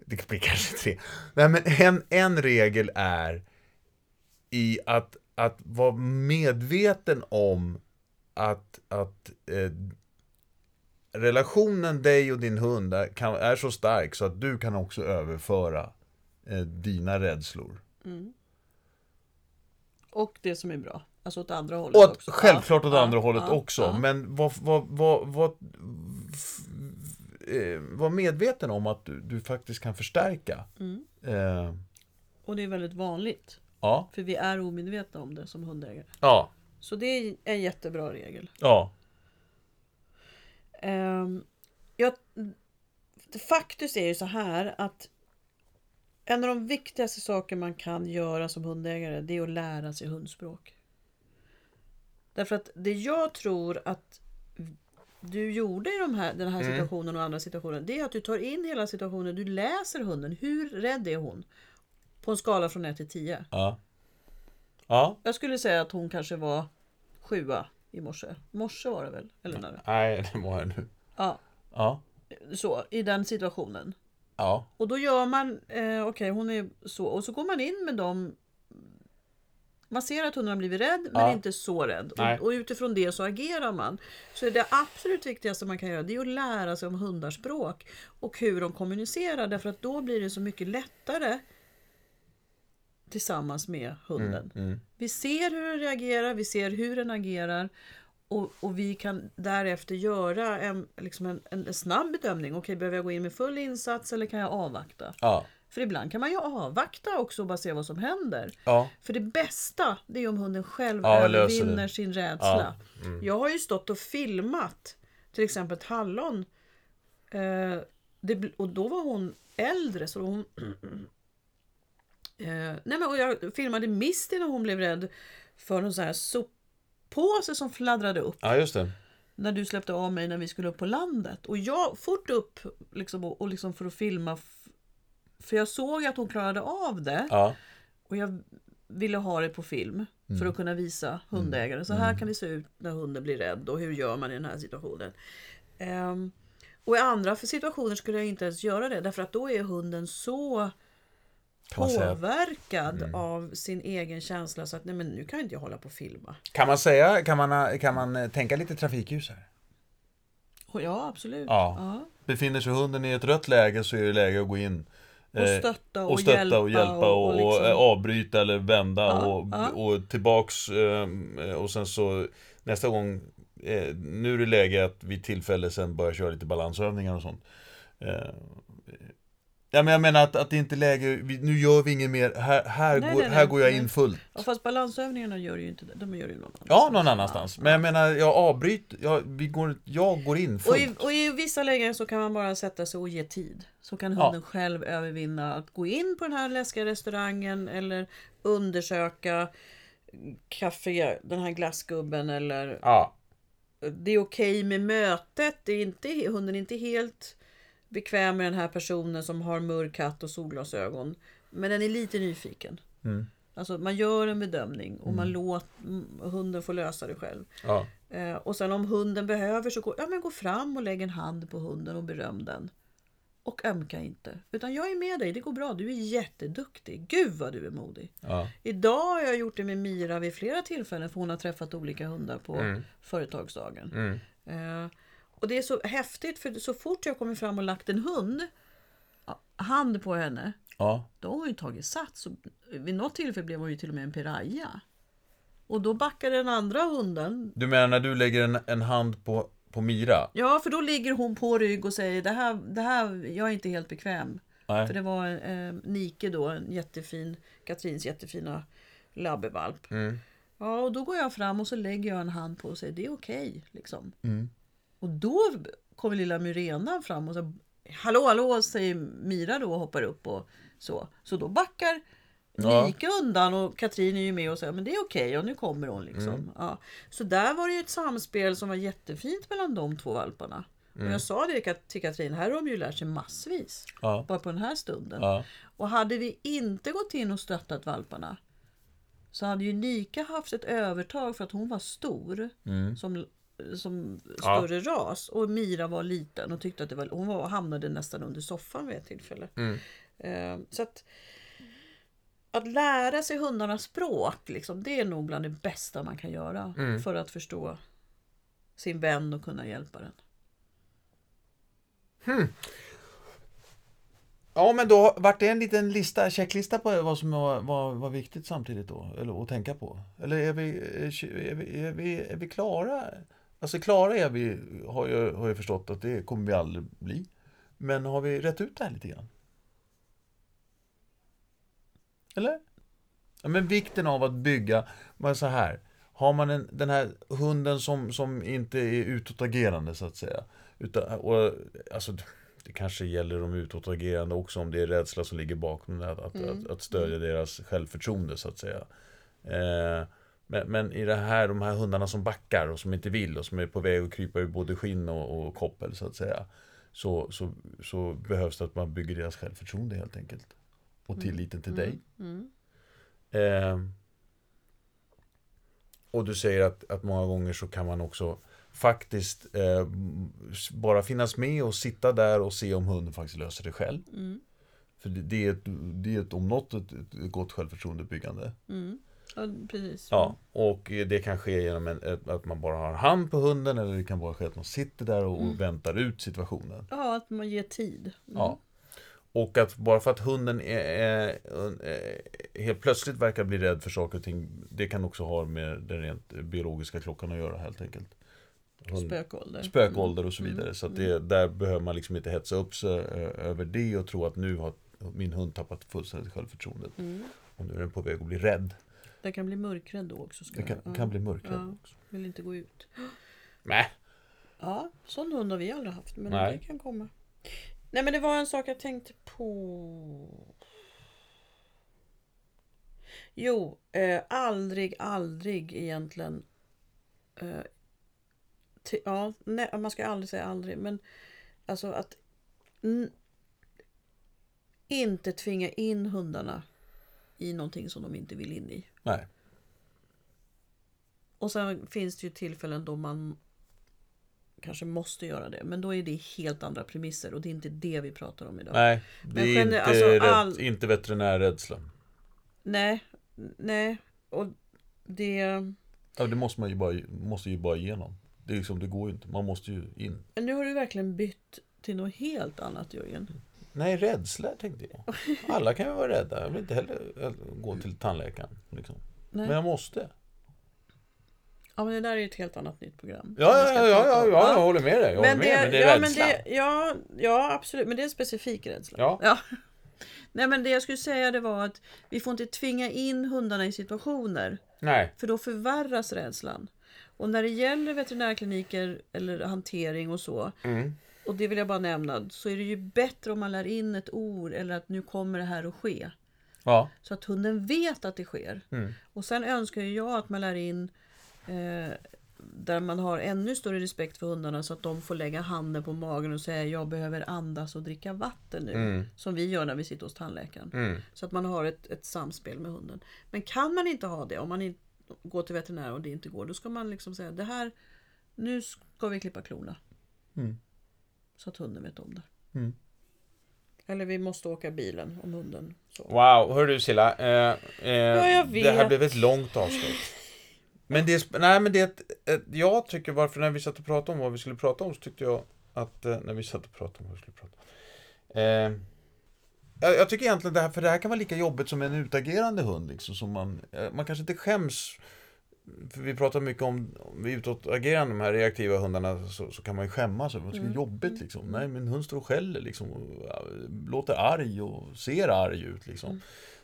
Det blir kanske tre. Nej, men en, en regel är i att, att vara medveten om att, att eh, relationen dig och din hund är, kan, är så stark så att du kan också överföra eh, dina rädslor. Och det som är bra. Alltså åt andra hållet Och att, också. självklart åt Ja, andra ja, hållet ja, också. Men var, var, var, f, eh, var medveten om att du, du faktiskt kan förstärka. Mm. Eh, Och det är väldigt vanligt. ja, För vi är omedvetna om det som hundägare. ja, Så det är en jättebra regel. ja. Um, jag, faktiskt är ju så här att en av de viktigaste saker man kan göra som hundägare det är att lära sig hundspråk. Därför att det jag tror att du gjorde i de här, den här Mm. situationen och andra situationer det är att du tar in hela situationen, du läser hunden. Hur rädd är hon? På en skala från 1 till 10. ja. Ja, Jag skulle säga att hon kanske var sjua i morse. Morse var det väl? Eller när? nej, det var jag nu. Ja, Ja, så i den situationen. ja, Och då gör man, eh, okej hon är så, och så går man in med dem. Man ser att hunden har blivit rädd men Ja. inte så rädd. Och, och utifrån det så agerar man. Så det absolut viktigaste man kan göra det är att lära sig om hundars språk. Och hur de kommunicerar därför att då blir det så mycket lättare tillsammans med hunden. mm. Vi ser hur den reagerar, vi ser hur den agerar och, och vi kan därefter göra en, liksom en, en snabb bedömning. Okej, behöver jag gå in med full insats eller kan jag avvakta? ja, För ibland kan man ju avvakta också och bara se vad som händer. ja, För det bästa det är om hunden själv Ja, övervinner sin rädsla. Ja, mm. Jag har ju stått och filmat till exempel ett hallon. Eh, det, och då var hon äldre så hon... Eh, nej men, och jag filmade Misty när hon blev rädd för en sån här soppåse som fladdrade upp ja, just det. när du släppte av mig när vi skulle upp på landet. Och jag fort upp liksom, och, och liksom för att filma. För jag såg att hon klarade av det. Ja, Och jag ville ha det på film. För att kunna visa hundägare. Så här kan det se ut när hunden blir rädd. Och hur gör man i den här situationen. Ehm, och i andra situationer skulle jag inte ens göra det. Därför att då är hunden så påverkad av sin egen känsla så att nej men nu kan inte jag hålla på och filma. Kan man säga, kan man, kan man eh, tänka lite trafikljus här? Ja, absolut. Ja. Ja. Befinner sig hunden i ett rött läge så är det läge att gå in Och eh, stötta och, och stötta hjälpa och hjälpa och, och, liksom- eh, avbryta eller vända Ja, och, ja. och tillbaks eh, och sen så nästa gång eh, Nu är det läge att vid tillfälle sen börja köra lite balansövningar och sånt Ja men jag menar att, att det inte är läge, vi, nu gör vi inget mer, här, här, Nej, går, nej, nej, här går jag nej. in fullt Ja, fast balansövningarna gör ju inte det. De gör ju någon annanstans. Ja, någon annanstans. Men jag menar, jag avbryter, jag, vi går, jag går in Och i, fullt. och i vissa lägen så kan man bara sätta sig och ge tid. Så kan hunden själv övervinna att gå in på den här läskiga restaurangen eller undersöka kaffe, den här glassgubben eller Ja, det är okej med mötet. Det är inte, hunden är inte helt bekväm med den här personen som har mörk katt och solglasögon. Men den är lite nyfiken. Mm. Alltså man gör en bedömning och man låter hunden få lösa det själv. ja. Eh, och sen om hunden behöver så gå, ja, men gå fram och lägg en hand på hunden och beröm den. Och ömka inte. Utan jag är med dig, det går bra. Du är jätteduktig. Gud vad du är modig. ja. Idag har jag gjort det med Mira vid flera tillfällen för hon har träffat olika hundar på Mm. företagsdagen. Mm. Eh, och det är så häftigt för så fort jag kommer fram och lagt en hund hand på henne ja. då har hon ju tagit sats. Vid något tillfälle blev hon ju till och med en piraya. Och då backar den andra hunden. Du menar när du lägger en, en hand på, på Mira? Ja, för då ligger hon på rygg och säger det här, det här jag är inte helt bekväm. Nej. För det var eh, Nike då, en jättefin, Katrins jättefina labbevalp. Mm. Ja, och då går jag fram och så lägger jag en hand på och säger det är okej. liksom. Mm. Och då kommer lilla Myrena fram och säger Hallå, hallå, säger Mira då och hoppar upp och så. Så då backar Ja. Nike undan och Katrin är ju med och säger men det är okej och nu kommer hon liksom. Mm. Ja. Så där var det ju ett samspel som var jättefint mellan de två valparna. Mm. Och jag sa det till Katrin, här har de ju lärt sig massvis. Ja. Bara på den här stunden. Ja. Och hade vi inte gått in och stöttat valparna så hade ju Nika haft ett övertag för att hon var stor Mm. som, som Ja. större ras och Mira var liten och tyckte att det var, hon var, hamnade nästan under soffan vid ett tillfälle. Mm. Eh, så att att lära sig hundarnas språk, liksom, det är nog bland det bästa man kan göra Mm. för att förstå sin vän och kunna hjälpa den. Ja men då vart det en liten lista, checklista på vad som var, var, var viktigt samtidigt då? Eller att tänka på? Eller är vi, är vi, är vi, är vi klara? Alltså klara är vi, har jag, har jag förstått att det kommer vi aldrig bli. Men har vi rätt ut det här lite grann? Eller? Ja, men vikten av att bygga, men så här. Har man en, den här hunden som, som inte är utåtagerande så att säga. Utan, och, alltså, det kanske gäller de utåtagerande också om det är rädsla som ligger bakom det. Att, att, att, att stödja deras självförtroende så att säga. Eh, men, men i det här, de här hundarna som backar och som inte vill och som är på väg att krypa ur både skinn och, och koppel så att säga. Så, så, så behövs det att man bygger deras självförtroende helt enkelt. Och tilliten till dig. Mm. Eh, och du säger att, att många gånger så kan man också faktiskt eh, bara finnas med och sitta där och se om hunden faktiskt löser det själv. Mm. För det, det, är ett, det är ett, om något ett, ett gott självförtroendebyggande. Mm. Ja, precis. Ja, och det kan ske genom en, att man bara har en hand på hunden eller det kan bara ske att man sitter där och, och väntar ut situationen. Ja, att man ger tid. Mm. Ja. Och att bara för att hunden är, är, är, helt plötsligt verkar bli rädd för saker och ting Det kan också ha med den rent biologiska klockan att göra helt enkelt. Hund- Spökålder. spökålder och så vidare. Så att det, där behöver man liksom inte hetsa upp sig över det och tro att nu har min hund tappat fullständigt självförtroendet. Mm. Och nu är den på väg att bli rädd. Den kan bli mörkrädd då också. Ska Det kan, jag- kan bli mörkrädd Ja. också. Vill inte gå ut. Mäh. Ja, sån hund har vi aldrig haft. Men Nej. det kan komma. Nej men det var en sak jag tänkte på. Jo, eh, aldrig, aldrig egentligen. Eh, ti- ja, nej, man ska aldrig säga aldrig. Men alltså att n- inte tvinga in hundarna i någonting som de inte vill in i. kanske måste göra det. Men då är det helt andra premisser och det är inte det vi pratar om idag. Nej, det Men är inte, alltså, all- inte veterinärrädsla. Nej, nej. Och det... Ja, det måste man ju bara, måste ju bara igenom. Det, är liksom, det går ju inte, man måste ju in. Men nu har du verkligen bytt till något helt annat Jörgen. Nej, rädsla tänkte jag. Alla kan ju vara rädda. Jag vill inte heller eh, gå till tandläkaren. Liksom. Men jag måste. Ja men det där är ju ett helt annat nytt program. Ja, ja, ja, ja, ja, jag håller med dig. Jag håller Men med, det, men det är ja, men rädsla. det, ja, ja, absolut. Men det är en specifik rädsla. Ja. Nej, men det jag skulle säga det var att vi får inte tvinga in hundarna i situationer. Nej. För då förvärras rädslan. Och när det gäller veterinärkliniker eller hantering och så. Mm. Och det vill jag bara nämna. Så är det ju bättre om man lär in ett ord eller att nu kommer det här att ske. Ja. Så att hunden vet att det sker. Mm. Och sen önskar jag att man lär in eh, där man har ännu större respekt för hundarna så att de får lägga handen på magen och säga jag behöver andas och dricka vatten nu. Mm. Som vi gör när vi sitter hos tandläkaren. Mm. Så att man har ett, ett samspel med hunden. Men kan man inte ha det, om man inte går till veterinär och det inte går, då ska man liksom säga det här, nu ska vi klippa klorna. Mm. Så att hunden vet om det. Mm. Eller vi måste åka bilen om hunden så. Wow, hör du Silla. Eh, eh, jag Det här blev ett långt avsnitt. Men det, nej, men det, jag tycker varför när vi satt och pratade om vad vi skulle prata om så tyckte jag att, eh, när vi satt och pratade om vad vi skulle prata om. Eh, jag, jag tycker egentligen det här, för det här kan vara lika jobbigt som en utagerande hund liksom, som man, eh, man kanske inte skäms vi pratar mycket om, om vi utåtagerande, de här reaktiva hundarna, så, så kan man ju skämmas över, det är jobbigt liksom. Nej, min hund står och skäller liksom, och låter arg och ser arg ut liksom.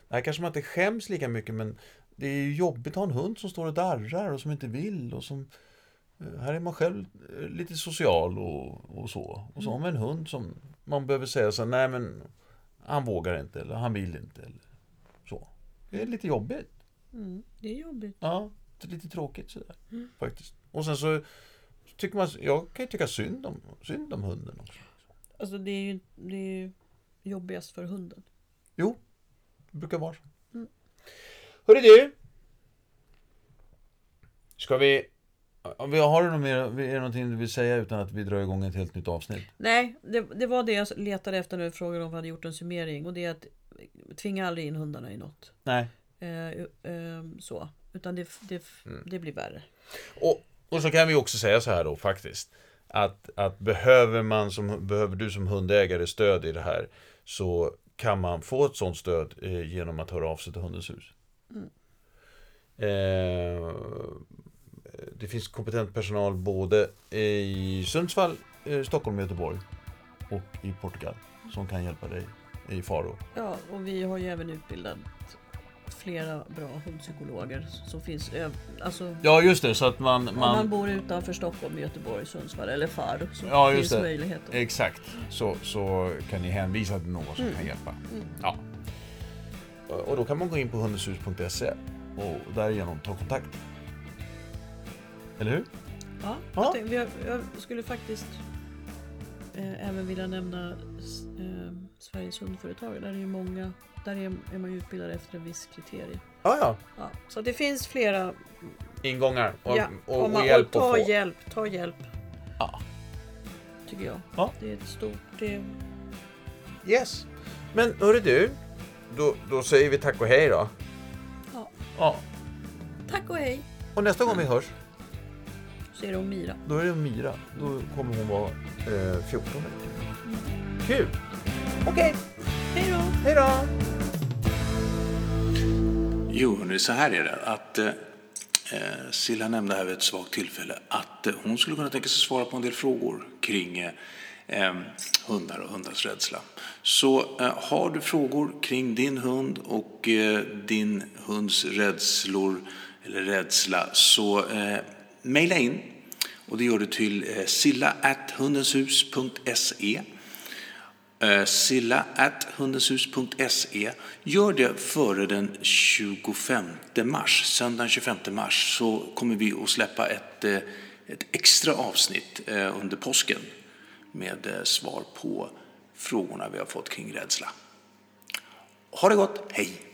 Här kanske man inte skäms lika mycket, men det är ju jobbigt att ha en hund som står och darrar och som inte vill och som eh, här är man själv eh, lite social och, och så. Och så har man en hund som man behöver säga så nej men han vågar inte eller han vill inte eller så. Det är lite jobbigt. Mm, det är jobbigt. Ja, lite tråkigt sådär faktiskt. Och sen så tycker man, jag kan ju tycka synd om, synd om hunden också. Alltså det är ju det är ju jobbigast för hunden. Jo, det brukar vara så. Mm. Hörru du! Ska vi- Har du något mer, är det någonting du vill säga utan att vi drar igång ett helt nytt avsnitt? Nej, det, det var det jag letade efter när du frågade om vi hade gjort en summering. Och det är att tvinga aldrig in hundarna i något. Nej. Eh, eh, så. Utan det, det, det blir värre. Och, och så kan vi också säga så här då faktiskt. Att, att behöver, man som, behöver du som hundägare stöd i det här så kan man få ett sånt stöd eh, genom att höra av sig till Hundens hus. Eh, det finns kompetent personal både i Sundsvall, eh, Stockholm Göteborg och i Portugal som kan hjälpa dig i faror. Ja, och vi har ju även utbildat flera bra hundpsykologer som finns alltså, Ja just det, så att man... Om man bor utanför Stockholm, Göteborg, Sundsvall eller Faro så Ja, finns det. möjligheten. Exakt, så, så kan ni hänvisa till någon som kan hjälpa. Ja. Och då kan man gå in på hundenshus.se och därigenom ta kontakt. Eller hur? Ja, Ja. Jag, tänkte, jag, skulle faktiskt eh, även vilja nämna eh, Sveriges hundföretag. Där är ju många, där är, är man ju utbildad efter en viss kriterie. Ja, ja. Ja, så det finns flera. Ingångar och, ja, och, om man- och hjälp att ta få. hjälp, ta hjälp. Ja. Tycker jag. Ja. Det är ett stort... Det, Yes. Men hörru du, då, då säger vi tack och hej då. ja. Ja. Tack och hej! Och nästa gång vi hörs, Så är det om Mira. då är det Mira. Då kommer hon vara eh, 14 veckor. Kul! Okej, Hej då! hej då! Jo, hörni, så här är det. Att, eh, eh, Silla nämnde här vid ett svagt tillfälle att eh, hon skulle kunna tänka sig svara på en del frågor kring eh, eh, hundar och hundars rädsla. Så eh, har du frågor kring din hund och eh, din hunds rädslor eller rädsla så eh, mejla in. Och det gör du till eh, silla.hundenshus.se Eh, silla.hundenshus.se. Hundenshus.se. Gör det före den 25 mars, söndagen 25 mars, så kommer vi att släppa ett, eh, ett extra avsnitt eh, under påsken med svar på frågorna vi har fått kring rädsla. Ha det gott, hej!